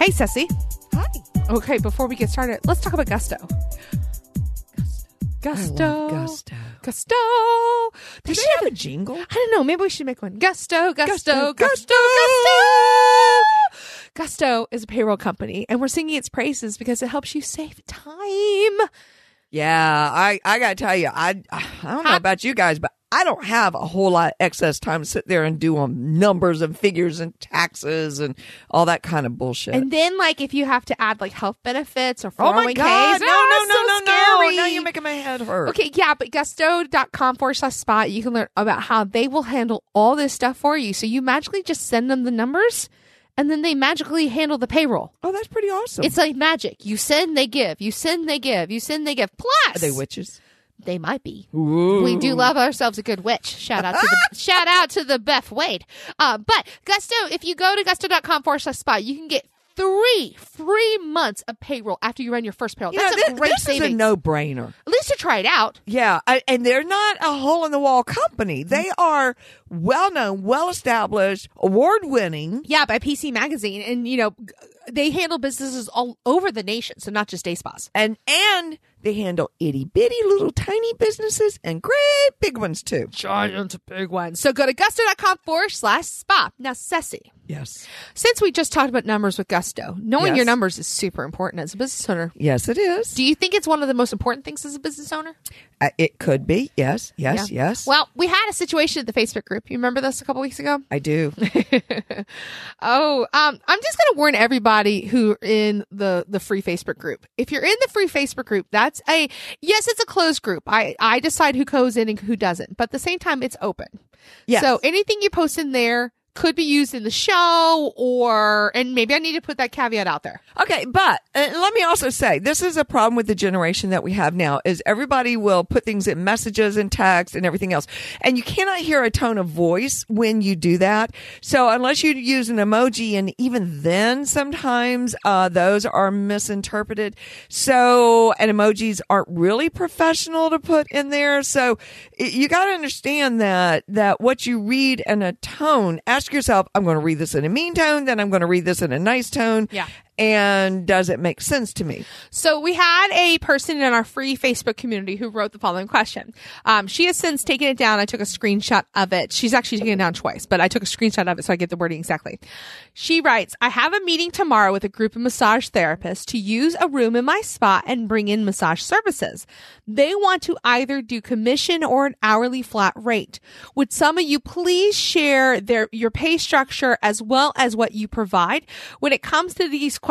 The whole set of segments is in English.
Hey, Ceci. Hi. Okay, before we get started, let's talk about Gusto. Gusto. Gusto. Gusto. They Do should they have have a jingle? I don't know. Maybe we should make one. Gusto, Gusto, Gusto, Gusto, Gusto. Gusto is a payroll company, and we're singing its praises because it helps you save time. Yeah, I, I gotta tell you, I I don't know about you guys, but I don't have a whole lot of excess time to sit there and do um, numbers and figures and taxes and all that kind of bullshit. And then, like, if you have to add like health benefits or 401ks, oh my god, no, ah, no, so no, no, scary. no! Now you're making my head hurt. Okay, yeah, but gusto.com forward slash spot, you can learn about how they will handle all this stuff for you. So you magically just send them the numbers and then they magically handle the payroll. Oh, that's pretty awesome. It's like magic. You send, they give. You send, they give. You send, they give. Plus, Are they witches? they might be. Ooh. We do love ourselves a good witch. Shout out to the shout out to the Beth Wade. Uh, but Gusto, if you go to gusto.com forward slash spot, you can get three free months of payroll after you run your first payroll. You That's know, a this, great this savings. is a no-brainer. At least to try it out. Yeah, and they're not a hole in the wall company. They mm-hmm. are well known, well established, award winning. Yeah, by PC Magazine, and you know they handle businesses all over the nation, so not just day spas. And and they handle itty bitty little tiny businesses and great big ones too. Giant big ones. So go to gusto.com forward slash spa. Now, Ceci, Yes. since we just talked about numbers with Gusto, knowing Yes. your numbers is super important as a business owner. Yes, it is. Do you think it's one of the most important things as a business owner? Uh, it could be. Yes, yes, Yeah. yes. Well, we had a situation at the Facebook group. You remember this a couple weeks ago? I do. oh, um, I'm just going to warn everybody who in the the free Facebook group. If you're in the free Facebook group, that's a yes, it's a closed group. I I decide who goes in and who doesn't, but at the same time, it's open. Yes. So anything you post in there could be used in the show, or and maybe I need to put that caveat out there. Okay, but uh, let me also say this is a problem with the generation that we have now is everybody will put things in messages and text and everything else. And you cannot hear a tone of voice when you do that. So unless you use an emoji and even then sometimes uh, those are misinterpreted. So and emojis aren't really professional to put in there. So you got to understand that that what you read in a tone, ask yourself, I'm going to read this in a mean tone, then I'm going to read this in a nice tone. Yeah. And does it make sense to me? So we had a person in our free Facebook community who wrote the following question. Um, she has since taken it down. I took a screenshot of it. She's actually taken it down twice, but I took a screenshot of it so I get the wording exactly. She writes, I have a meeting tomorrow with a group of massage therapists to use a room in my spa and bring in massage services. They want to either do commission or an hourly flat rate. Would some of you please share their, your pay structure as well as what you provide? When it comes to these questions,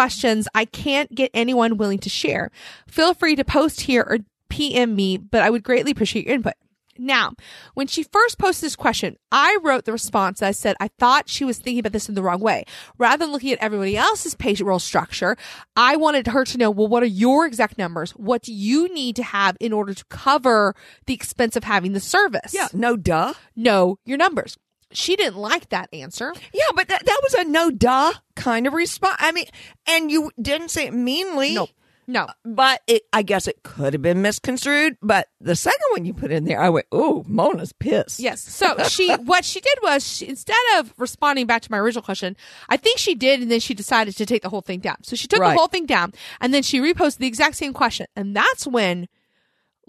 I can't get anyone willing to share. Feel free to post here or PM me, but I would greatly appreciate your input. Now, when she first posted this question, I wrote the response. I said, I thought she was thinking about this in the wrong way. Rather than looking at everybody else's patient payroll structure, I wanted her to know, well, what are your exact numbers? What do you need to have in order to cover the expense of having the service? Yeah. No duh. Know your numbers. She didn't like that answer. Yeah, but that, that was a no duh kind of response. I mean, and you didn't say it meanly. No. No. Uh, but it, I guess it could have been misconstrued. But the second one you put in there, I went, "Ooh, Mona's pissed." Yes. So she, what she did was, she, instead of responding back to my original question, I think she did, and then she decided to take the whole thing down. So she took Right. the whole thing down, and then she reposted the exact same question, and that's when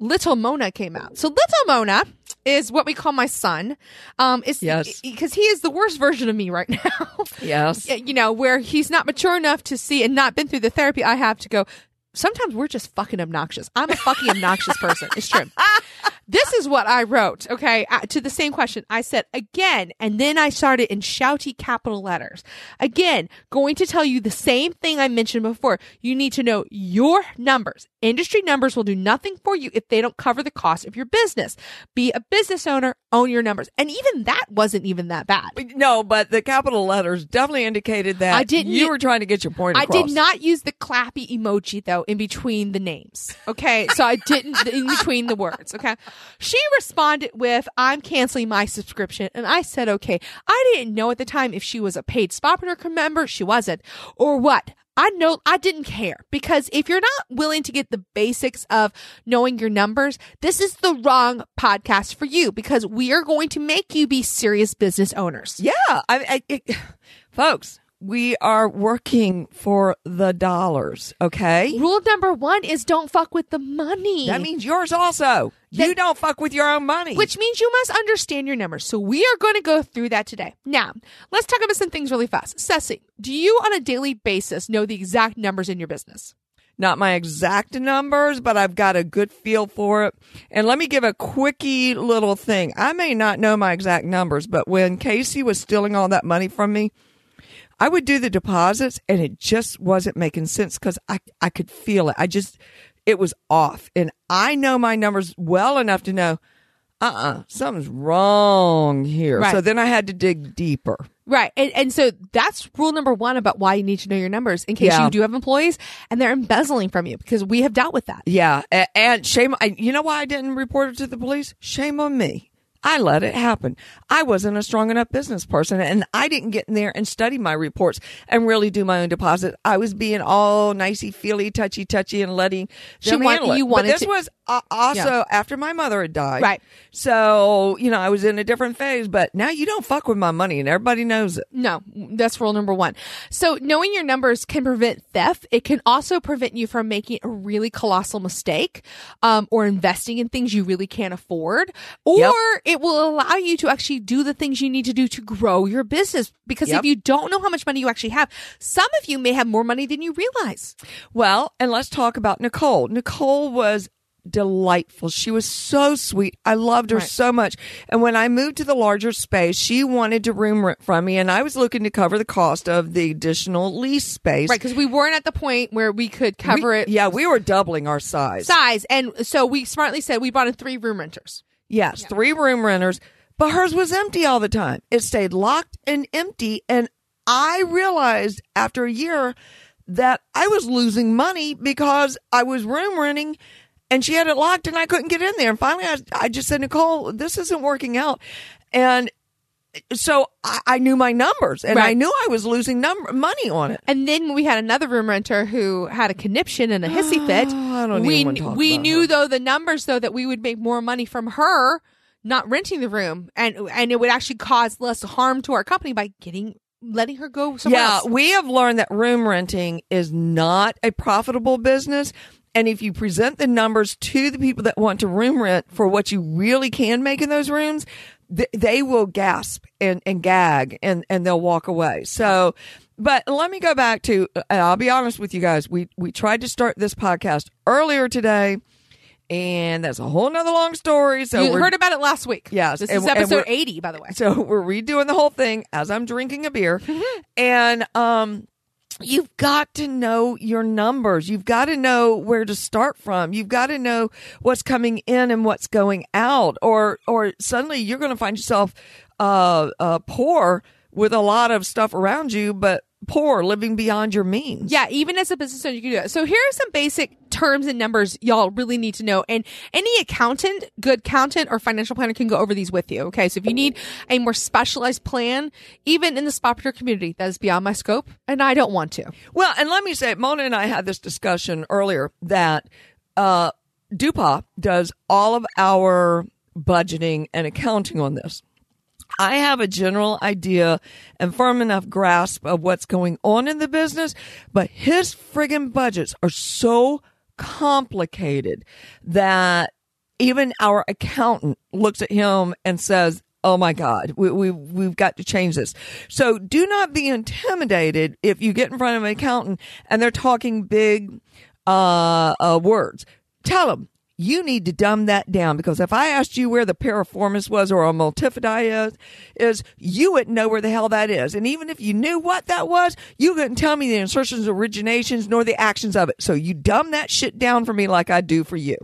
Little Mona came out. So Little Mona is what we call my son. Um, is Yes. because he is the worst version of me right now. Yes. you know, where he's not mature enough to see and not been through the therapy I have to go. Sometimes we're just fucking obnoxious. I'm a fucking obnoxious person. It's true. This is what I wrote, okay, uh, to the same question. I said again, and then I started in shouty capital letters. Again, going to tell you the same thing I mentioned before. You need to know your numbers. Industry numbers will do nothing for you if they don't cover the cost of your business. Be a business owner, own your numbers. And even that wasn't even that bad. No, but the capital letters definitely indicated that I didn't you were trying to get your point I did not use the clappy emoji though in between the names. Okay. So I didn't in between the words. Okay. She responded with, I'm canceling my subscription. And I said, okay. I didn't know at the time if she was a paid Spa member. She wasn't. Or what. I know I didn't care because if you're not willing to get the basics of knowing your numbers, this is the wrong podcast for you because we are going to make you be serious business owners. Yeah, I, I it, folks, we are working for the dollars. Okay, Rule number one is don't fuck with the money. that means yours also. you don't fuck with your own money. which means you must understand your numbers. So we are going to go through that today. Now, let's talk about some things really fast. Ceci, do you on a daily basis know the exact numbers in your business? not my exact numbers, but I've got a good feel for it. And let me give a quickie little thing. I may not know my exact numbers, but when Casey was stealing all that money from me, I would do the deposits and it just wasn't making sense because I, I could feel it. I just, it was off. And I know my numbers well enough to know, uh uh something's wrong here. Right. So then I had to dig deeper. Right. And, and so that's rule number one about why you need to know your numbers in case Yeah. you do have employees and they're embezzling from you because we have dealt with that. Yeah, and shame. You know why I didn't report it to the police? Shame on me. I let it happen. I wasn't a strong enough business person, and I didn't get in there and study my reports and really do my own deposit. I was being all nicey feely, touchy touchy, and letting She them want- handle it. you but wanted this to- was uh, also Yeah. after my mother had died, Right. So you know, I was in a different phase. But now you don't fuck with my money, and everybody knows it. No, that's rule number one. So knowing your numbers can prevent theft. It can also prevent you from making a really colossal mistake, um, or investing in things you really can't afford, or Yep. it will allow you to actually do the things you need to do to grow your business. Because Yep. if you don't know how much money you actually have, some of you may have more money than you realize. Well, and let's talk about Nicole. Nicole was delightful. She was so sweet. I loved her Right. so much. And when I moved to the larger space, she wanted to room rent from me, and I was looking to cover the cost of the additional lease space. Right. Because we weren't at the point where we could cover We- it Yeah, we were doubling our size. size. And so we smartly said we bought in three room renters. Yes, three room renters, but hers was empty all the time. It stayed locked and empty. And I realized after a year that I was losing money because I was room renting and she had it locked and I couldn't get in there. And finally, I, I just said, Nicole, this isn't working out. And so I, I knew my numbers and I knew I was losing number, money on it. And then we had another room renter who had a conniption and a hissy ah, fit. I don't we even wanna talk we knew her. though the numbers though that we would make more money from her not renting the room and and it would actually cause less harm to our company by getting letting her go somewhere else. yeah, else. we have learned that room renting is not a profitable business. And if you present the numbers to the people that want to room rent for what you really can make in those rooms, th- they will gasp and, and gag and, and they'll walk away. So, but let me go back to, and I'll be honest with you guys. We, we tried to start this podcast earlier today and that's a whole nother long story. So you heard about it last week. Yes, This and- is episode 80 by the way. so we're redoing the whole thing as I'm drinking a beer. and um you've got to know your numbers. You've got to know where to start from. You've got to know what's coming in and what's going out or or suddenly you're going to find yourself uh uh poor with a lot of stuff around you but poor living beyond your means. Yeah, even as a business owner, you can do it. So here are some basic terms and numbers y'all really need to know. And any accountant, good accountant or financial planner can go over these with you. Okay. So if you need a more specialized plan, even in the spot Partner community, that is beyond my scope and I don't want to. Well, and let me say, Mona and I had this discussion earlier that uh, Dupa does all of our budgeting and accounting on this. I have a general idea and firm enough grasp of what's going on in the business, but his friggin' budgets are so complicated that even our accountant looks at him and says, Oh my God, we, we, we've got to change this. So do not be intimidated if you get in front of an accountant and they're talking big, uh, uh, words. Tell them you need to dumb that down because if I asked you where the piriformis was or a multifidi is, is you wouldn't know where the hell that is. And even if you knew what that was, you couldn't tell me the insertions, originations, nor the actions of it. So you dumb that shit down for me like I do for you.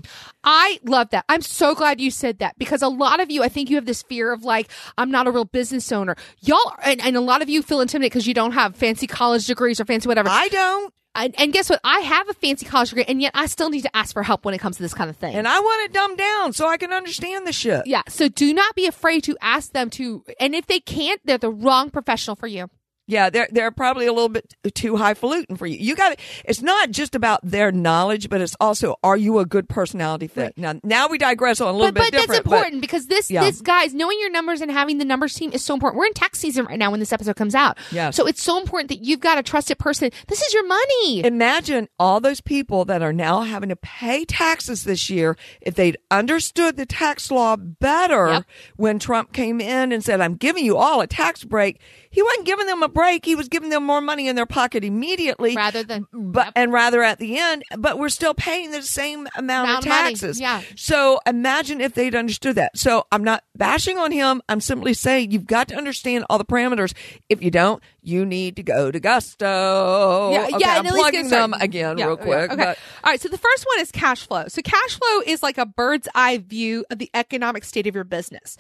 I love that. I'm so glad you said that because a lot of you, I think you have this fear of like, I'm not a real business owner. Y'all, and, and a lot of you feel intimidated because you don't have fancy college degrees or fancy whatever. I don't. And, and guess what? I have a fancy college degree, and yet I still need to ask for help when it comes to this kind of thing. And I want it dumbed down so I can understand the shit. yeah. So do not be afraid to ask them to. And if they can't, they're the wrong professional for you. Yeah, they're they're probably a little bit too highfalutin for you. You got. It's not just about their knowledge, but it's also are you a good personality fit? Right. Now, now we digress on a little but, bit but that's important because this Yeah. this guys knowing your numbers and having the numbers team is so important. We're in tax season right now when this episode comes out. Yes. So it's so important that you've got a trusted person. This is your money. Imagine all those people that are now having to pay taxes this year if they'd understood the tax law better Yep. when Trump came in and said, I'm giving you all a tax break. He wasn't giving them a break. He was giving them more money in their pocket immediately. Rather than- but, Yep. and rather at the end, but we're still paying the same amount, Amount of of taxes. Yeah. So imagine if they'd understood that. So I'm not bashing on him. I'm simply saying you've got to understand all the parameters. If you don't, you need to go to Gusto. Yeah, Okay, yeah, I'm plugging them again Yeah, real yeah, quick. Okay. But All right. So the first one is cash flow. So cash flow is like a bird's eye view of the economic state of your business.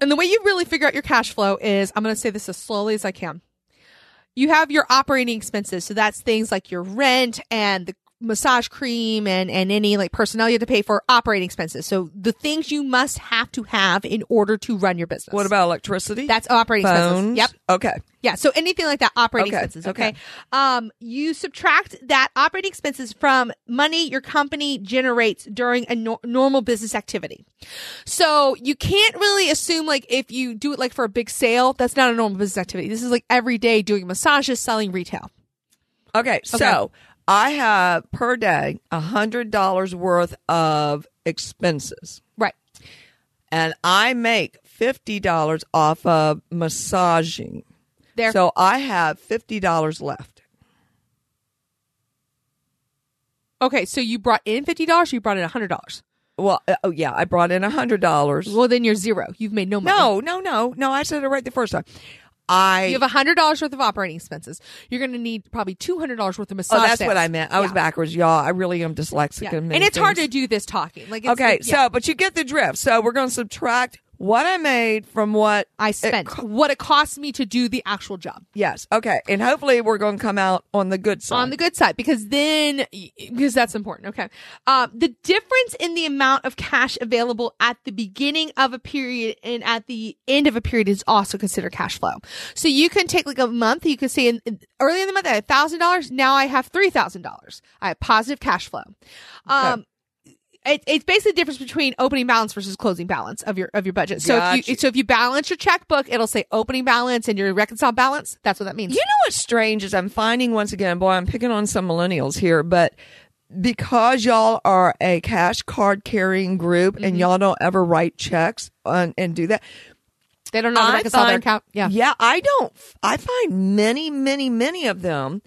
And the way you really figure out your cash flow is I'm going to say this as slowly as I can. You have your operating expenses. So that's things like your rent and the massage cream and, and any like personnel you have to pay for operating expenses. So the things you must have to have in order to run your business. what about electricity? that's operating expenses? Yep. Okay. Yeah. So anything like that, operating Okay, expenses. Okay? okay. Um, you subtract that operating expenses from money your company generates during a nor- normal business activity. So you can't really assume like if you do it like for a big sale, that's not a normal business activity. This is like every day doing massages, selling retail. Okay. So I have per day a hundred dollars worth of expenses. Right. and I make fifty dollars off of massaging. There. So I have fifty dollars left. okay. So you brought in $50, you brought in $100. Well, uh, oh yeah, I brought in a hundred dollars. Well, then you're zero. You've made no money. No, no, no, no. I said it right the first time. I. You have hundred dollars worth of operating expenses. You're going to need probably two hundred dollars worth of massage. oh, that's sales. what I meant. I was backwards, y'all. I really am dyslexic. Yeah. many And it's hard to do this talking. Like, it's, Okay, yeah. so but you get the drift. So we're going to subtract what I made from what I it spent co- what it cost me to do the actual job yes. Okay, and hopefully we're going to come out on the good side. on the good side because then because that's important. Okay, um, the difference in the amount of cash available at the beginning of a period and at the end of a period is also considered cash flow. So you can take like a month. You can say in, in- early in the month I had thousand dollars. Now I have three thousand dollars. I have positive cash flow. Um. It, it's basically the difference between opening balance versus closing balance of your of your budget. So if Gotcha. you so if you balance your checkbook, it'll say opening balance and your reconciled balance. That's what that means. You know what's strange is I'm finding once again, boy, I'm picking on some millennials here, but because y'all are a cash card carrying group and y'all don't ever write checks on, and do that. They don't know how to reconcile their account. Yeah. Yeah, I don't. I find many, many, many of them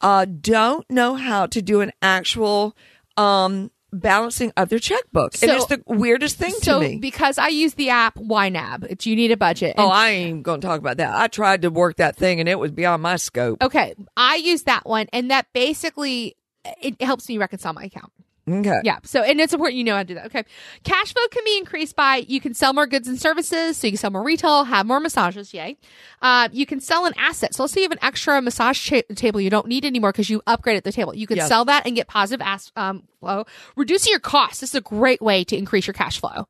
uh, don't know how to do an actual um, balancing of their checkbook. and So- it's the weirdest thing So to me. So because I use the app YNAB, it's you need a budget. oh, I ain't going to talk about that. I tried to work that thing and it was beyond my scope. okay, I use that one, and that basically it helps me reconcile my account. Okay. Yeah. So, and it's important you know how to do that. Okay. Cash flow can be increased by you can sell more goods and services. So you can sell more retail, have more massages. Yay. Uh, you can sell an asset. So let's say you have an extra massage table you don't need anymore because you upgraded the table. You can Yes. sell that and get positive as- um, flow. Reducing your costs. This is a great way to increase your cash flow.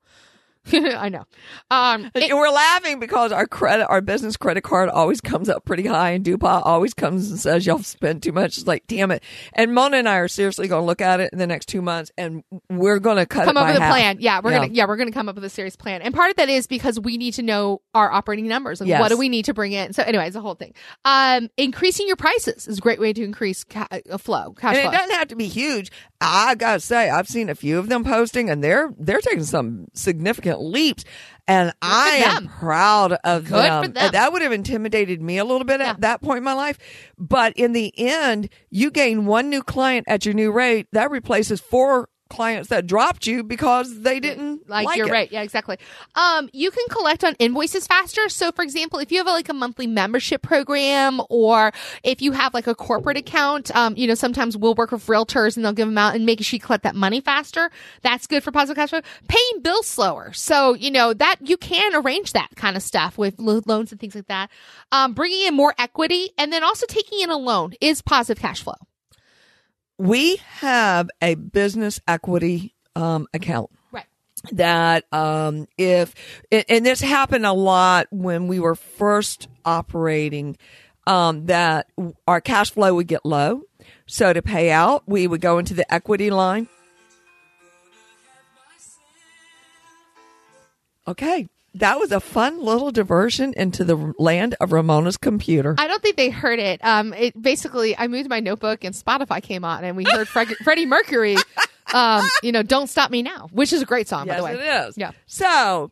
I know. Um, it- And we're laughing because our credit, our business credit card always comes up pretty high, and DuPont always comes and says y'all spend too much. It's like, damn it. And Mona and I are seriously going to look at it in the next two months, and we're going to cut come up with a plan. Yeah, we're Yeah. gonna yeah we're gonna come up with a serious plan. And part of that is because we need to know our operating numbers. Like Yes. what do we need to bring in? So anyway, it's a whole thing. Um, increasing your prices is a great way to increase ca- uh, flow, cash And flow. it doesn't have to be huge. I gotta say, I've seen a few of them posting, and they're they're taking some significant significant leaps. And I am proud of Good them. them. That would have intimidated me a little bit Yeah. at that point in my life. But in the end, you gain one new client at your new rate. That replaces four clients that dropped you because they didn't like, like you're it. right. Yeah exactly. Um you can collect on invoices faster. So for example if you have like a monthly membership program or if you have like a corporate account um you know sometimes we'll work with realtors and they'll give them out and making sure you collect that money faster. That's good for positive cash flow. Paying bills slower. So you know that you can arrange that kind of stuff with lo- loans and things like that. Um bringing in more equity and then also taking in a loan is positive cash flow We have a business equity um, account. right. That um if and and this happened a lot when we were first operating um that our cash flow would get low. So to pay out we would go into the equity line. Okay that was a fun little diversion into the land of ramona's computer I don't think they heard it. Um, it basically, I moved my notebook and Spotify came on, and we heard Fred- Freddie Mercury. Um, you know, "Don't Stop Me Now," which is a great song, by the way. it is Yeah. so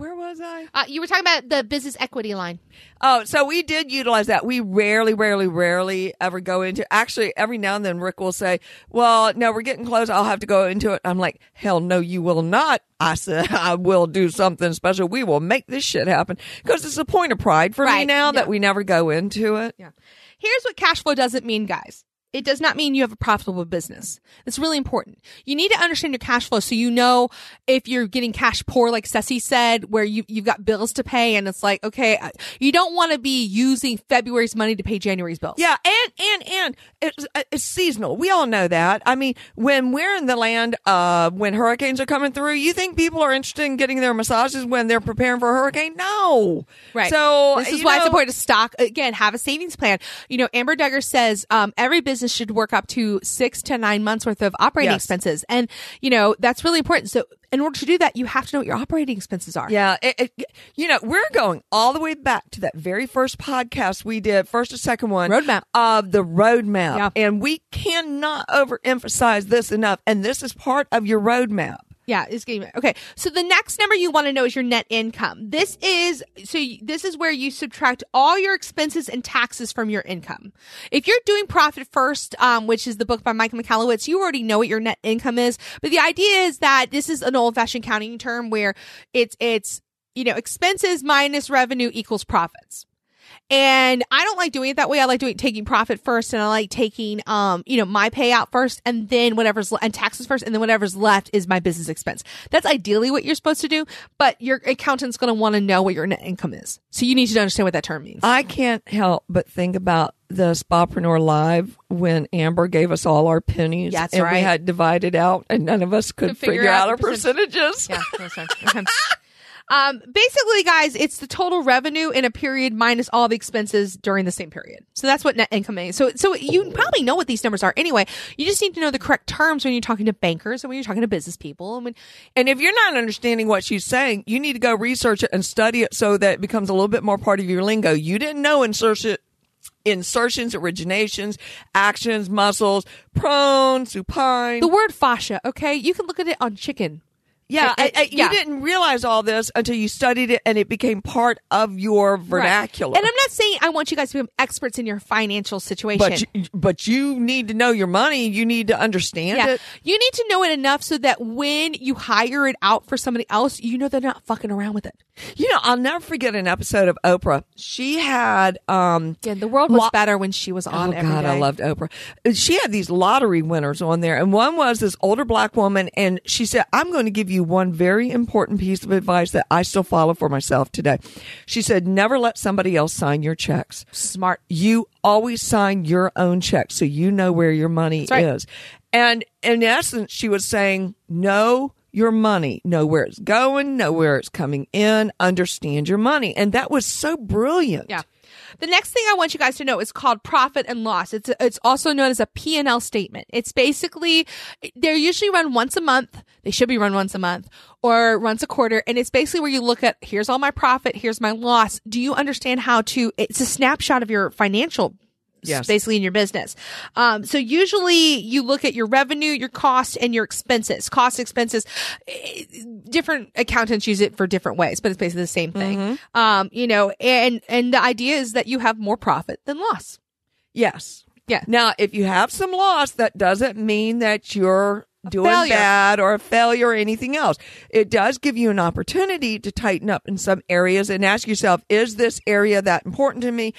where was i Uh, you were talking about the business equity line. Oh, so we did utilize that. We rarely, rarely, rarely ever go into. Actually, every now and then Rick will say, "Well, no, we're getting close. I'll have to go into it." I'm like, "Hell, no, you will not." I said, "I will do something special. We will make this shit happen." Because it's a point of pride for me now yeah. that we never go into it. Yeah. Here's what cash flow doesn't mean, guys. It does not mean you have a profitable business. It's really important. You need to understand your cash flow so you know if you're getting cash poor, like Ceci said, where you, you've got bills to pay and it's like, okay, uh, you don't want to be using February's money to pay January's bills. Yeah, and and and it's it's seasonal. We all know that. I mean, when we're in the land uh when hurricanes are coming through, you think people are interested in getting their massages when they're preparing for a hurricane? No. Right. So this is why it's important to stock again. Have a savings plan. You know, Amber Duggar says um, every business should work up to six to nine months worth of operating Yes. expenses, and you know that's really important. So, in order to do that, you have to know what your operating expenses are. Yeah, it, it, you know, we're going all the way back to that very first podcast we did, first or second one, Roadmap. of the roadmap, Yeah. and we cannot overemphasize this enough. And this is part of your roadmap. Yeah, it's getting okay. So the next number you want to know is your net income. This is so y- this is where you subtract all your expenses and taxes from your income. If you're doing profit first, um, which is the book by Michael Michalowicz, you already know what your net income is. But the idea is that this is an old fashioned counting term where it's it's you know expenses minus revenue equals profits. And I don't like doing it that way. I like doing taking profit first, and I like taking, um, you know, my payout first, and then whatever's le- and taxes first, and then whatever's left is my business expense. That's ideally what you're supposed to do, but your accountant's going to want to know what your net income is, so you need to understand what that term means. I can't help but think about the Spapreneur Live when Amber gave us all our pennies, That's and we had divided out, and none of us could Could figure figure, out out our percent- percentages. yeah, right. Um, basically, guys, it's the total revenue in a period minus all the expenses during the same period. So that's what net income is. So, so you probably know what these numbers are anyway. You just need to know the correct terms when you're talking to bankers and when you're talking to business people. And when, And if you're not understanding what she's saying, you need to go research it and study it so that it becomes a little bit more part of your lingo. You didn't know insertion, insertions, originations, actions, muscles, prone, supine. the word fascia, okay, you can look at it on chicken. Yeah, I- I- yeah. you didn't realize all this until you studied it and it became part of your vernacular. Right. And I'm not saying I want you guys to become experts in your financial situation. but you, but you need to know your money. You need to understand yeah. it. You need to know it enough so that when you hire it out for somebody else, you know they're not fucking around with it. You know, I'll never forget an episode of Oprah. She had um Yeah, the world was Lo- better when she was on Oh God, I loved Oprah. She had these lottery winners on there, and one was this older black woman, and she said, "I'm going to give you one very important piece of advice that I still follow for myself today." She said, "Never let somebody else sign your checks. smart. You always sign your own checks, so you know where your money right. is." And in essence, she was saying, "Know your money, know where it's going, know where it's coming in, understand your money," and that was so brilliant. Yeah. The next thing I want you guys to know is called profit and loss. It's it's also known as a P&L statement. It's basically they're usually run once a month. They should be run once a month or once a quarter and it's basically where you look at here's all my profit, here's my loss. Do you understand how to it's a snapshot of your financial Yes. basically in your business. Um, so usually you look at your revenue, your cost, and your expenses. Cost, expenses. eh, Different accountants use it for different ways, but it's basically the same thing. Mm-hmm. Um, you know, and and the idea is that you have more profit than loss. Yes. Yeah. Now, if you have some loss, that doesn't mean that you're doing failure. bad or a failure or anything else. It does give you an opportunity to tighten up in some areas and ask yourself, is this area that important to me?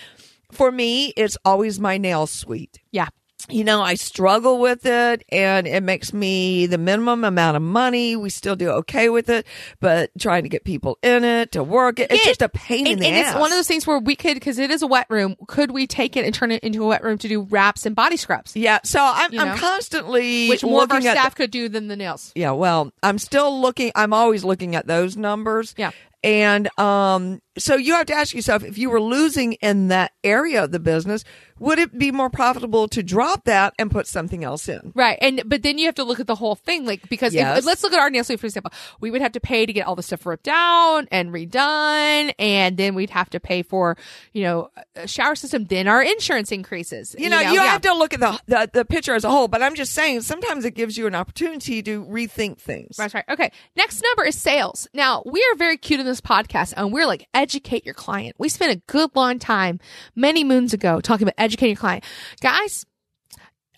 For me, it's always my nail suite. Yeah. you know, I struggle with it and it makes me the minimum amount of money. We still do okay with it, but trying to get people in it to work it, it's just a pain in and, the and ass. it's one of those things where we could, because it is a wet room, could we take it and turn it into a wet room to do wraps and body scrubs? yeah. So I'm, You know? I'm constantly Which more of our at the- staff could do than the nails. yeah. Well, I'm still looking, I'm always looking at those numbers. Yeah. And, um, so you have to ask yourself if you were losing in that area of the business, would it be more profitable to drop that and put something else in? Right. And, but then you have to look at the whole thing, like, because if- let's look at our nail salon, for example. We would have to pay to get all the stuff ripped down and redone. And then we'd have to pay for, you know, a shower system. Then our insurance increases. you know, you yeah. have to look at the, the the picture as a whole. But I'm just saying, sometimes it gives you an opportunity to rethink things. That's right. Okay. Next number is sales. Now, we are very cute in this podcast and we're like, educate your client. We spent a good long time many moons ago talking about educating your client. Guys,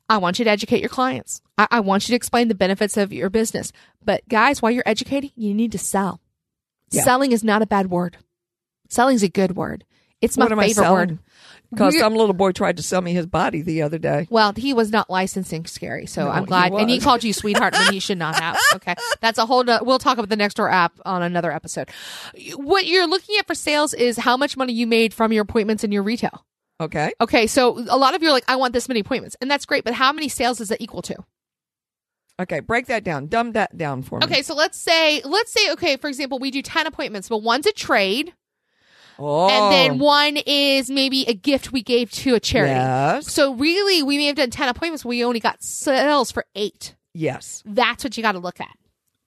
I want you to educate your clients. I, I want you to explain the benefits of your business. But guys, while you're educating, you need to sell. Yeah. Selling is not a bad word. Selling is a good word. It's my favorite word. Because some little boy tried to sell me his body the other day. Well, he was not licensing scary, so No, I'm he glad. and he called you sweetheart when he should not have. Okay, that's a whole. We'll talk about the next door app on another episode. What you're looking at for sales is how much money you made from your appointments and your retail. Okay. Okay, so a lot of you are like, I want this many appointments, and that's great, but how many sales is that equal to? Okay. Break that down. Dumb that down for me. Okay, so let's say, let's say, okay, for example, we do ten appointments, but one's a trade, Oh. and then oh. one is maybe a gift we gave to a charity. Yes. So really, we may have done ten appointments, but we only got sales for eight. Yes. That's what you got to look at.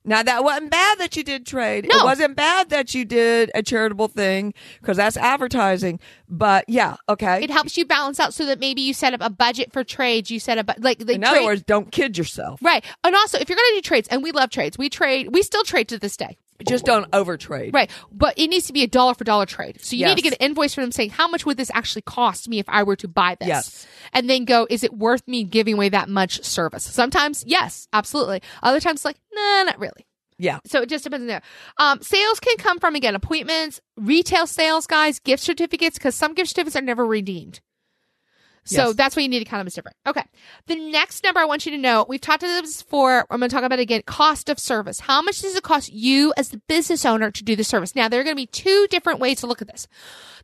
Now that wasn't bad that you did trade. No. It wasn't bad that you did a charitable thing because that's advertising. But yeah, okay. It helps you balance out so that maybe you set up a budget for trades. You set up like the In trade- other words, don't kid yourself. right? And also, if you're going to do trades, and we love trades, we trade, we still trade to this day, Just don't overtrade. right? But it needs to be a dollar for dollar trade. So you need to get an invoice from them saying how much would this actually cost me if I were to buy this, Yes. and then go, is it worth me giving away that much service? Sometimes, yes, absolutely. Other times, like, nah, not really. Yeah. So it just depends on there. Um, sales can come from again appointments, retail sales, guys, gift certificates, because some gift certificates are never redeemed. So Yes. that's what you need to kind of is different. Okay. The next number I want you to know, we've talked about this before. I'm going to talk about it again. Cost of service. How much does it cost you as the business owner to do the service? Now, there are going to be two different ways to look at this.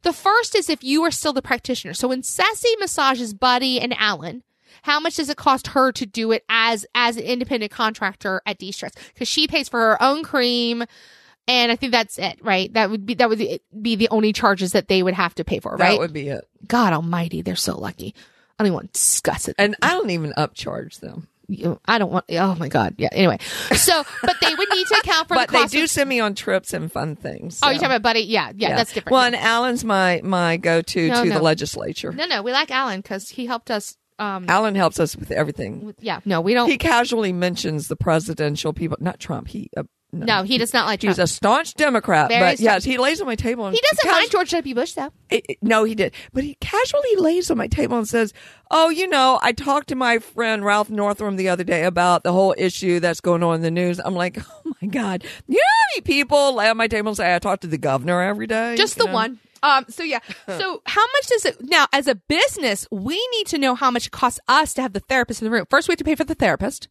The first is if you are still the practitioner. So when Sassy massages Buddy and Alan, how much does it cost her to do it as as an independent contractor at D-Stress? Because she pays for her own cream, and I think that's it, right? That would be that would be the only charges that they would have to pay for, right? That would be it. God Almighty, they're so lucky. I don't even want to discuss it. And I don't even upcharge them. I don't want. Oh my God. Yeah. Anyway, so but they would need to account for But the they do of, send me on trips and fun things. oh, you're talking about Buddy? Yeah, yeah, that's different. Well, and Alan's my my go to No, to no. the legislature. no, no, we like Alan because he helped us. Um, Alan helps us with everything. with- yeah, no, we don't. He casually mentions the presidential people, not Trump. He uh, no. no, he does not like Trump. He's a staunch Democrat, Very but staunch. yes, he lays on my table. And he doesn't cas- mind George W. Bush though. it- it- no, he did, but he casually lays on my table and says, "Oh, you know, I talked to my friend Ralph Northam the other day about the whole issue that's going on in the news." I'm like, "Oh my god, you know how many people lay on my table and say I talk to the governor every day?" Just the know? one. Um, so yeah. So how much does it now as a business, we need to know how much it costs us to have the therapist in the room. First we have to pay for the therapist.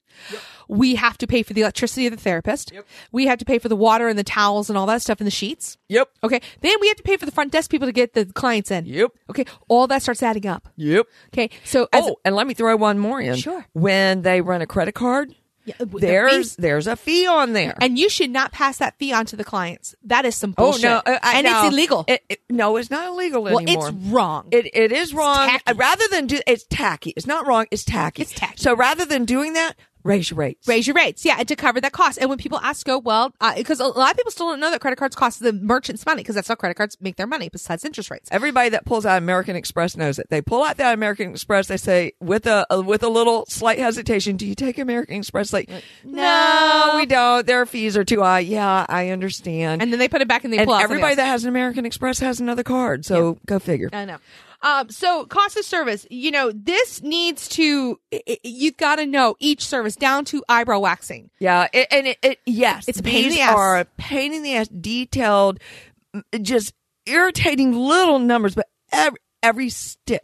We have to pay for the electricity of the therapist. We have to pay for the water and the towels and all that stuff and the sheets. Yep, Okay. Then we have to pay for the front desk people to get the clients in. Yep. Okay. All that starts adding up. yep. Okay. So as Oh, and let me throw one more in. Sure. When they run a credit card, Yeah, the there's there's a fee on there. and you should not pass that fee on to the clients. That is some bullshit. oh no, uh, and no, it's illegal. It, it- no, it's not illegal well, anymore. it's wrong. It it is wrong. Rather than do, it's tacky. It's not wrong. It's tacky. It's tacky. So rather than doing that, raise your rates. raise your rates. Yeah, and to cover that cost. And when people ask, go, well, uh, because a lot of people still don't know that credit cards cost the merchants money because that's how credit cards make their money besides interest rates. Everybody that pulls out American Express knows it. They pull out that American Express. They say with a, a with a little slight hesitation, "Do you take American Express?" Like, no, we don't. Their fees are too high. Yeah, I understand. And then they put it back in the. And everybody that has an American Express has another card. So go figure. I know. Um, so cost of service, you know, this needs to, you've got to know each service down to eyebrow waxing. Yeah, it, and it, it yes, It's a pain in the ass. are a pain in the ass, detailed, just irritating little numbers, but every every stick,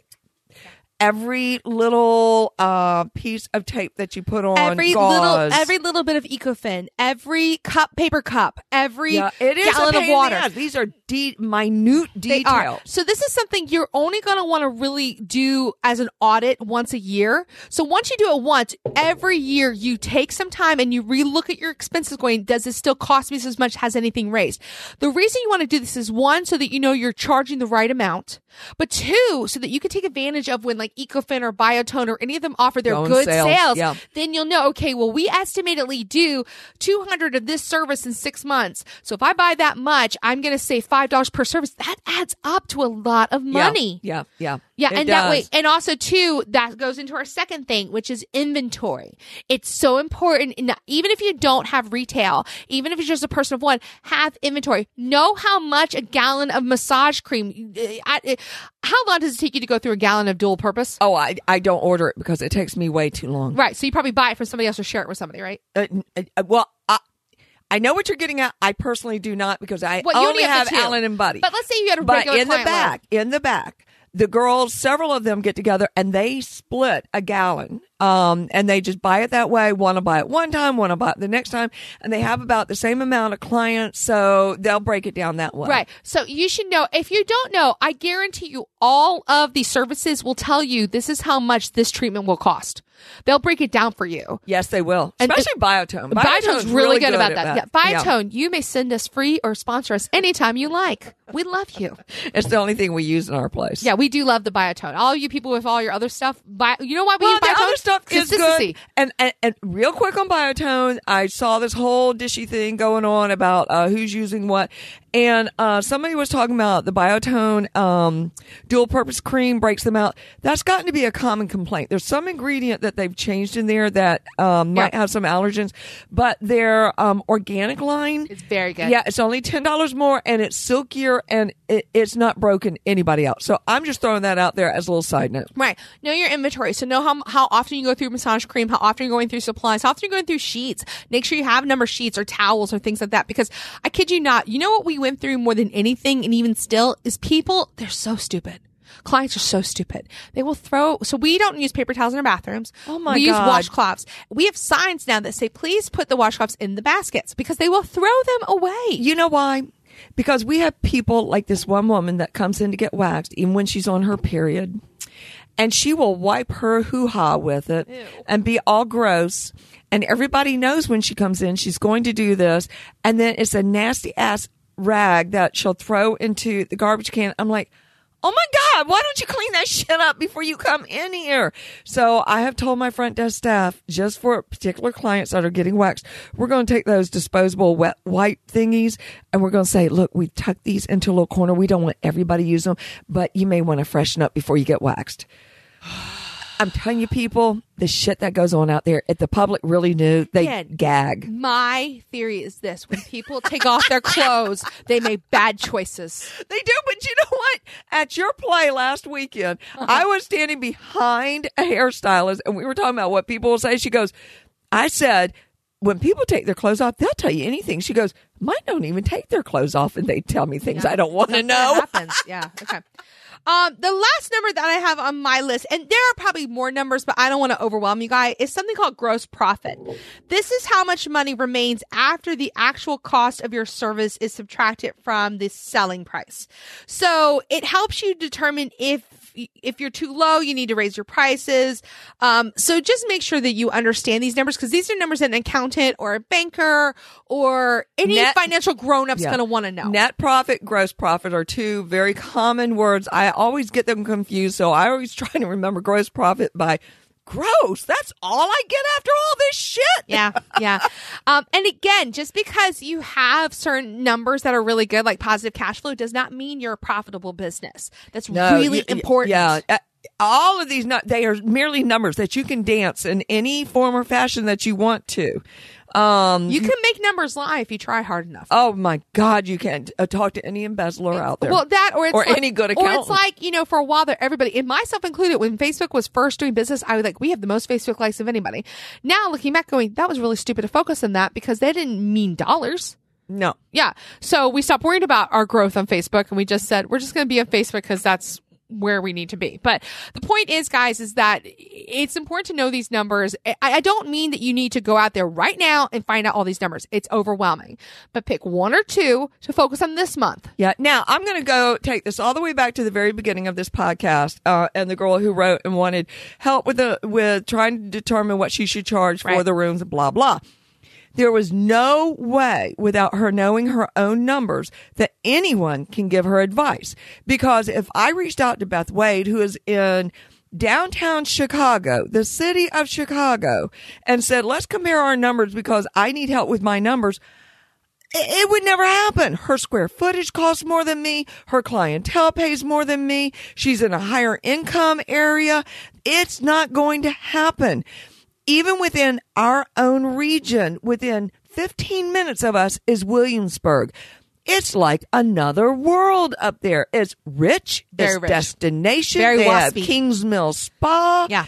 every little uh piece of tape that you put on, every gauze. little, every little bit of Ecofin, every cup, paper cup, every yeah, it is gallon a of in the water. These are de- minute They details. are. So this is something you're only going to want to really do as an audit once a year. So once you do it once, every year you take some time and you relook at your expenses going, does this still cost me as much? Has anything raised? The reason you want to do this is one, so that you know you're charging the right amount, but two, so that you can take advantage of when like Ecofin or Biotone or any of them offer their Go on good sales. sales. Yeah. Then you'll know, okay, well, we estimatedly do 200 of this service in six months. So if I buy that much, I'm going to save $5 per service. That adds up to a lot of money. Yeah, yeah, Yeah, It and that way, and also too, that goes into our second thing, which is inventory. It's so important, even if you don't have retail, even if it's just a person of one, have inventory. Know how much a gallon of massage cream. How long does it take you to go through a gallon of dual purpose? Oh, I I don't order it because it takes me way too long. Right, so you probably buy it from somebody else or share it with somebody, right? Uh, uh, uh, well, I, I know what you're getting at. I personally do not because I Well, you only have have. Allen and Buddy. But let's say you had a but regular in the back, in the back, the girls, several of them get together and they split a gallon. Um, and they just buy it that way. Want to buy it one time, want to buy it the next time, and they have about the same amount of clients, so they'll break it down that way. Right. So you should know. If you don't know, I guarantee you all of these services will tell you this is how much this treatment will cost. They'll break it down for you. Yes, they will. And- Especially Biotone. Biotone's really, good, about that. at Yeah, Biotone, you may send us free or sponsor us anytime you like. We love you. It's the only thing we use in our place. Yeah, we do love the Biotone. All you people with all your other stuff, bi- you know why we well, use Biotone? other stuff is Consistency. good. And, and and real quick on Biotone, I saw this whole dishy thing going on about uh, who's using what, and uh, somebody was talking about the Biotone um, dual purpose cream breaks them out. That's gotten to be a common complaint. There's some ingredient that they've changed in there that um, might Yeah. have some allergens, but their um, organic line. It's very good. Yeah, it's only ten dollars more, and it's silkier, and it, it's not broken anybody out. So I'm just throwing that out there as a little side note. Right. Know your inventory. So know how how often you go through massage cream, how often you're going through supplies, how often you're going through sheets. Make sure you have number sheets or towels or things like that. Because I kid you not, you know what we went through more than anything, and even still, is people. They're so stupid. Clients are so stupid. They will throw. So we don't use paper towels in our bathrooms. Oh my We use washcloths. We have signs now that say, "Please put the washcloths in the baskets," because they will throw them away. You know why? Because we have people like this one woman that comes in to get waxed, even when she's on her period, and she will wipe her hoo ha with it and be all gross. And everybody knows when she comes in, she's going to do this. And then it's a nasty ass rag that she'll throw into the garbage can. I'm like, Oh my God, why don't you clean that shit up before you come in here? So I have told my front desk staff, just for particular clients that are getting waxed, we're going to take those disposable wet wipe thingies and we're going to say, look, we've tucked these into a little corner. We don't want everybody to use them, but you may want to freshen up before you get waxed. I'm telling you, people, the shit that goes on out there, if the public really knew, they Ken. gag. My theory is this: when people take off their clothes, they make bad choices. They do, but you know what? At your play last weekend, uh-huh. I was standing behind a hairstylist and we were talking about what people will say. She goes, I said, when people take their clothes off, they'll tell you anything. She goes, mine don't even take their clothes off and they tell me things I don't want to That know. happens. Yeah. Okay. Um, the last number that I have on my list, and there are probably more numbers, but I don't want to overwhelm you guys, is something called gross profit. This is how much money remains after the actual cost of your service is subtracted from the selling price. So it helps you determine if if you're too low, you need to raise your prices. Um, so just make sure that you understand these numbers because these are numbers that an accountant or a banker or any Net- financial grown up's Yeah. going to want to know. Net profit, gross profit are two very common words. I always get them confused, so I always try to remember gross profit by gross. That's all I get after all this shit. Yeah, yeah. Um, and again, just because you have certain numbers that are really good, like positive cash flow, does not mean you're a profitable business. That's No, really important. Yeah. Uh, all of these, they are merely numbers that you can dance in any form or fashion that you want to. Um, You can make numbers lie if you try hard enough. oh my God, you can uh, talk to any embezzler out there. Well, that or it's Or like- any good account. Or it's like you know, for a while there, everybody, and myself included, when Facebook was first doing business, I was like, we have the most Facebook likes of anybody. Now looking back, going that was really stupid to focus on that because they didn't mean dollars. no. Yeah, so we stopped worrying about our growth on Facebook, and we just said we're just going to be on Facebook because that's where we need to be. But the point is, guys, is that it's important to know these numbers. I, I don't mean that you need to go out there right now and find out all these numbers. It's overwhelming. But pick one or two to focus on this month. Yeah. Now I'm going to go take this all the way back to the very beginning of this podcast, uh, and the girl who wrote and wanted help with the with trying to determine what she should charge for Right. the rooms. Blah blah. There was no way without her knowing her own numbers that anyone can give her advice. Because if I reached out to Beth Wade, who is in downtown Chicago, the city of Chicago, and said, let's compare our numbers because I need help with my numbers, it would never happen. Her square footage costs more than me. Her clientele pays more than me. She's in a higher income area. It's not going to happen. Even within our own region, within 15 minutes of us is Williamsburg. It's like another world up there. It's rich. Very it's rich. destination. Very they have waspy. Kingsmill Spa Yeah.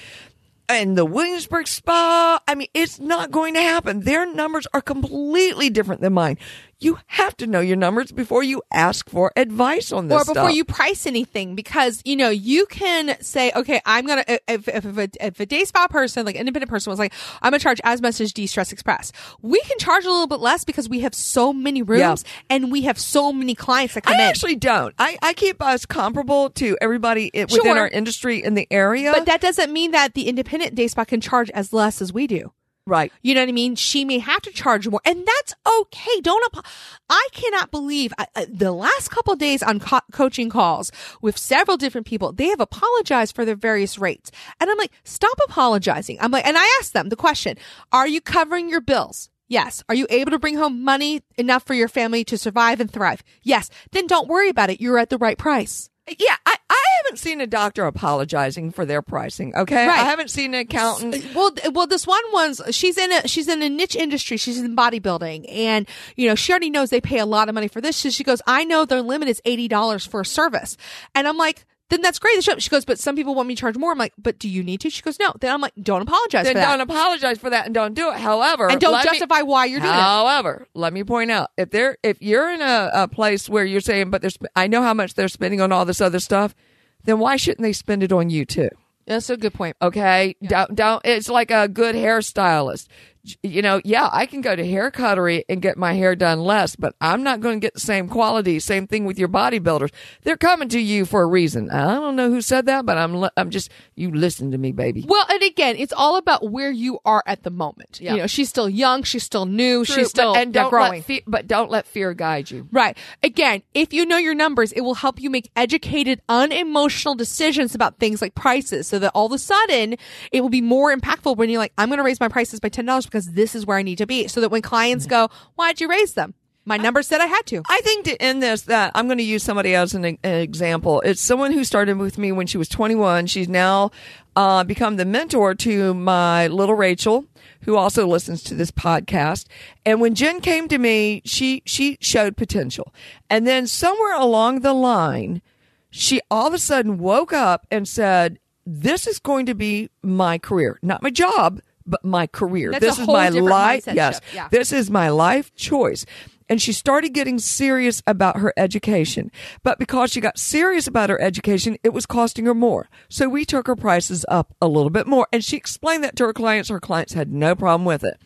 and the Williamsburg Spa. I mean, it's not going to happen. Their numbers are completely different than mine. You have to know your numbers before you ask for advice on this or before stuff. you price anything because you know you can say okay i'm gonna if, if, if, a, if a day spa person like independent person was like i'm gonna charge as much as de-stress express we can charge a little bit less because we have so many rooms and we have so many clients that come in. I in actually don't. I, I keep us comparable to everybody within Sure. our industry in the area. but that doesn't mean that the independent day spa can charge as less as we do right. You know what I mean? She may have to charge more, and that's okay. Don't. apo- I cannot believe I, I- the last couple of days on co- coaching calls with several different people. They have apologized for their various rates, and I'm like, stop apologizing. I'm like, and I asked them the question: Are you covering your bills? Yes. Are you able to bring home money enough for your family to survive and thrive? Yes. Then don't worry about it. You're at the right price. Yeah, haven't seen a doctor apologizing for their pricing. Okay, Right. I haven't seen an accountant. Well, well, this one one's she's in a she's in a niche industry. She's in bodybuilding, and you know she already knows they pay a lot of money for this. So she goes, I know their limit is eighty dollars for a service, and I'm like. Then that's great. She goes, but some people want me to charge more. I'm like, but do you need to? She goes, no. Then I'm like, don't apologize Then for that, don't apologize for that and don't do it. However, and don't let me- justify why you're doing it. However, let me point out if they're if you're in a, a place where you're saying, but there's I know how much they're spending on all this other stuff, then why shouldn't they spend it on you too? That's a good point. Okay, don't don't. It's like a good hairstylist. You know, yeah, I can go to hair cuttery and get my hair done less, but I'm not going to get the same quality. Same thing with your bodybuilders. They're coming to you for a reason. I don't know who said that, but I'm I'm just you listen to me, baby. Well, and again, it's all about where you are at the moment. Yeah. You know, she's still young. She's still new. True, she's still and don't growing. let fe- but don't let fear guide you. Right. Again, if you know your numbers, it will help you make educated, unemotional decisions about things like prices so that all of a sudden it will be more impactful when you're like, I'm going to raise my prices by $10 because this is where I need to be. So that when clients go, why'd you raise them? My number said I had to. I think to end this, that I'm going to use somebody as an, an example. It's someone who started with me when she was 21. She's now uh, become the mentor to my little Rachel, who also listens to this podcast. And when Jen came to me, she she showed potential, and then somewhere along the line, she all of a sudden woke up and said, "This is going to be my career, not my job." But my career. That's this is my life. Yes. Yeah. This is my life choice. And she started getting serious about her education. But because she got serious about her education, it was costing her more. So we took her prices up a little bit more. And she explained that to her clients. Her clients had no problem with it.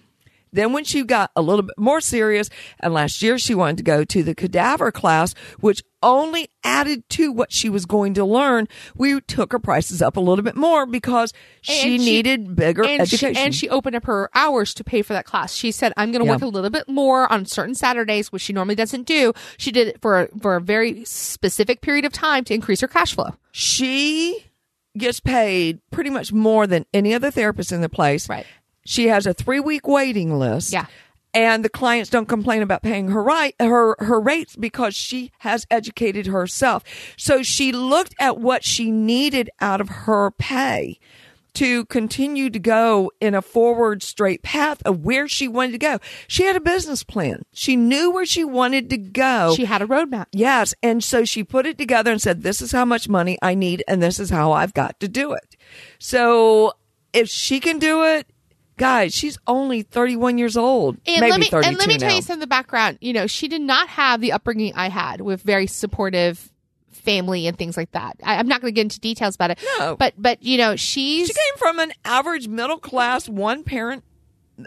Then when she got a little bit more serious, and last year she wanted to go to the cadaver class, which only added to what she was going to learn, we took her prices up a little bit more because she, she- needed bigger and education. She, and she opened up her hours to pay for that class. She said, "I'm going to Yeah. work a little bit more on certain Saturdays, which she normally doesn't do." She did it for a, for a very specific period of time to increase her cash flow. she gets paid pretty much more than any other therapist in the place. Right. She has a three week waiting list. Yeah. And the clients don't complain about paying her right her her rates because she has educated herself. So she looked at what she needed out of her pay to continue to go in a forward straight path of where she wanted to go. She had a business plan. She knew where she wanted to go. She had a roadmap. Yes. And so she put it together and said, this is how much money I need and this is how I've got to do it. So if she can do it, guys, she's only 31 years old. And maybe let me 32 and let me tell now. you some of the background. You know, she did not have the upbringing I had with very supportive family and things like that. I, I'm not going to get into details about it. No. but but you know, she's She came from an average middle class, one parent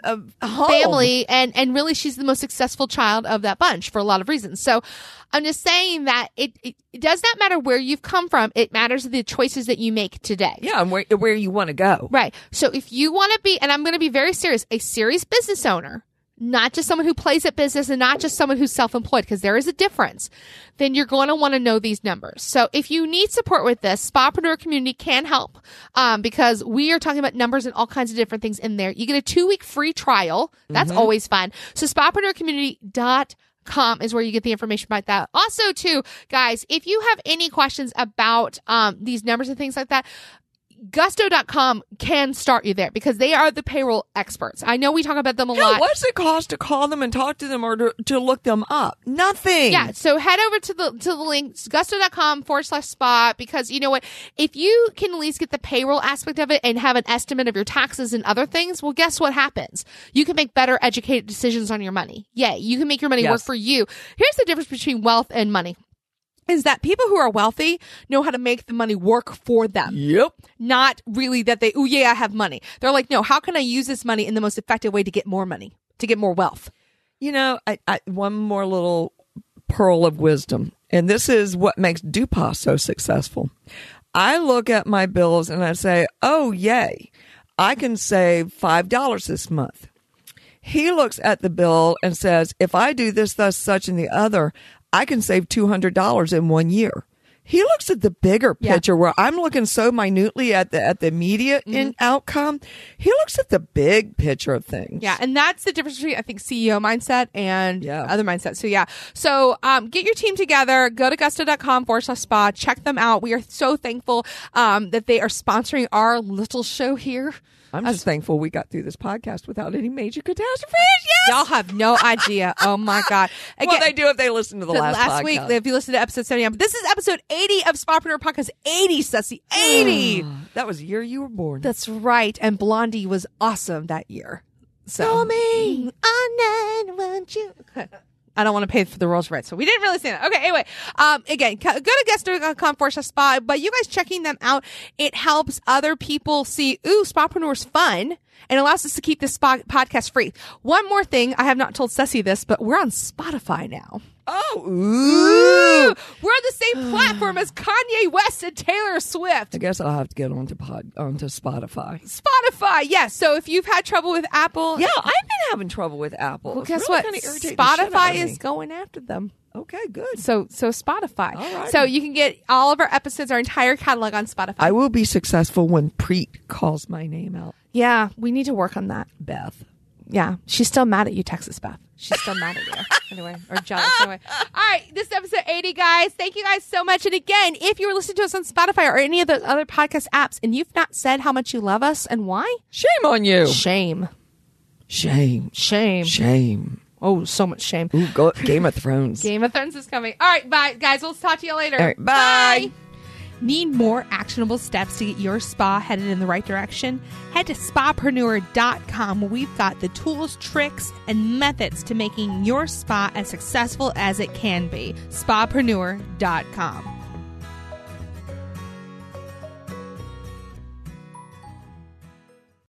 uh, home. family and and really she's the most successful child of that bunch for a lot of reasons so i'm just saying that it, it, it does not matter where you've come from it matters the choices that you make today Yeah, and where, where you want to go. right so if you want to be and i'm going to be very serious a serious business owner not just someone who plays at business and not just someone who's self-employed because there is a difference then you're going to want to know these numbers. So if you need support with this spapreneur community can help um, because we are talking about numbers and all kinds of different things in there. You get a two-week free trial. That's always fun. So spapreneurcommunity.com is where you get the information about that. Also too guys if you have any questions about um, these numbers and things like that gusto.com can start you there because they are the payroll experts. I know we talk about them a Hell, lot. what's it cost to call them and talk to them or to, to look them up? Nothing. Yeah, so head over to the to the link gusto.com forward slash spot because you know what? If you can at least get the payroll aspect of it and have an estimate of your taxes and other things, well, guess what happens? You can make better educated decisions on your money. Yeah, you can make your money Yes. work for you. Here's the difference between wealth and money. Is that people who are wealthy know how to make the money work for them. Yep. not really that they, oh yeah, I have money. They're like, no, how can I use this money in the most effective way to get more money, to get more wealth? You know, I, I, one more little pearl of wisdom, and this is what makes DuPas so successful. I look at my bills and I say, oh, yay, I can save $5 this month. He looks at the bill and says, if I do this, thus, such, and the other, I can save $200 in one year. He looks at the bigger Yeah. picture where I'm looking so minutely at the at the immediate in outcome. He looks at the big picture of things. Yeah, and that's the difference between I think CEO mindset and Yeah. other mindsets. So yeah, so um, get your team together. Go to gusto.com forward slash spa. Check them out. We are so thankful um, that they are sponsoring our little show here. I'm just thankful we got through this podcast without any major catastrophes. Yes. Y'all have no idea. Oh my god! well, they do if they listen to the, last, last, week, if you listen to episode 79, but this is episode 80 of Spapreneur Podcast. 80, Sussy. 80. Ah, that was the year you were born. That's right. And Blondie was awesome that year. So Call me. Mm. I want you. I don't want to pay for the Rolls Royce, so we didn't really say that. Okay, anyway, um, again, go to gusto.com for a spa. But you guys checking them out, it helps other people see, ooh, Spapreneur's fun and allows us to keep this spa podcast free. One more thing, I have not told Ceci this, but we're on Spotify now. oh, Ooh, we're on the same platform as Kanye West and Taylor Swift. I guess I'll have to get onto pod onto Spotify. Spotify, yes. So if you've had trouble with Apple, Yeah, I've been having trouble with Apple. Well, It's guess really what? kinda irritating the shit out Spotify of me. is going after them. okay. Good. So so Spotify. All right. So you can get all of our episodes, our entire catalog on Spotify. I will be successful when Preet calls my name out. Yeah, we need to work on that. Beth. Yeah, she's still mad at you, Texas Beth. She's still mad at you. Anyway, or jealous. Anyway. All right, this is episode 80, guys. Thank you guys so much. And again, if you were listening to us on Spotify or any of the other podcast apps and you've not said how much you love us and why, Shame on you. shame. Shame. Shame. Shame. Oh, so much shame. Ooh, go, Game of Thrones. Game of Thrones is coming. All right, bye, guys. We'll talk to you later. All right, bye. Need more actionable steps to get your spa headed in the right direction? Head to spapreneur.com where we've got the tools, tricks, and methods to making your spa as successful as it can be. Spapreneur.com.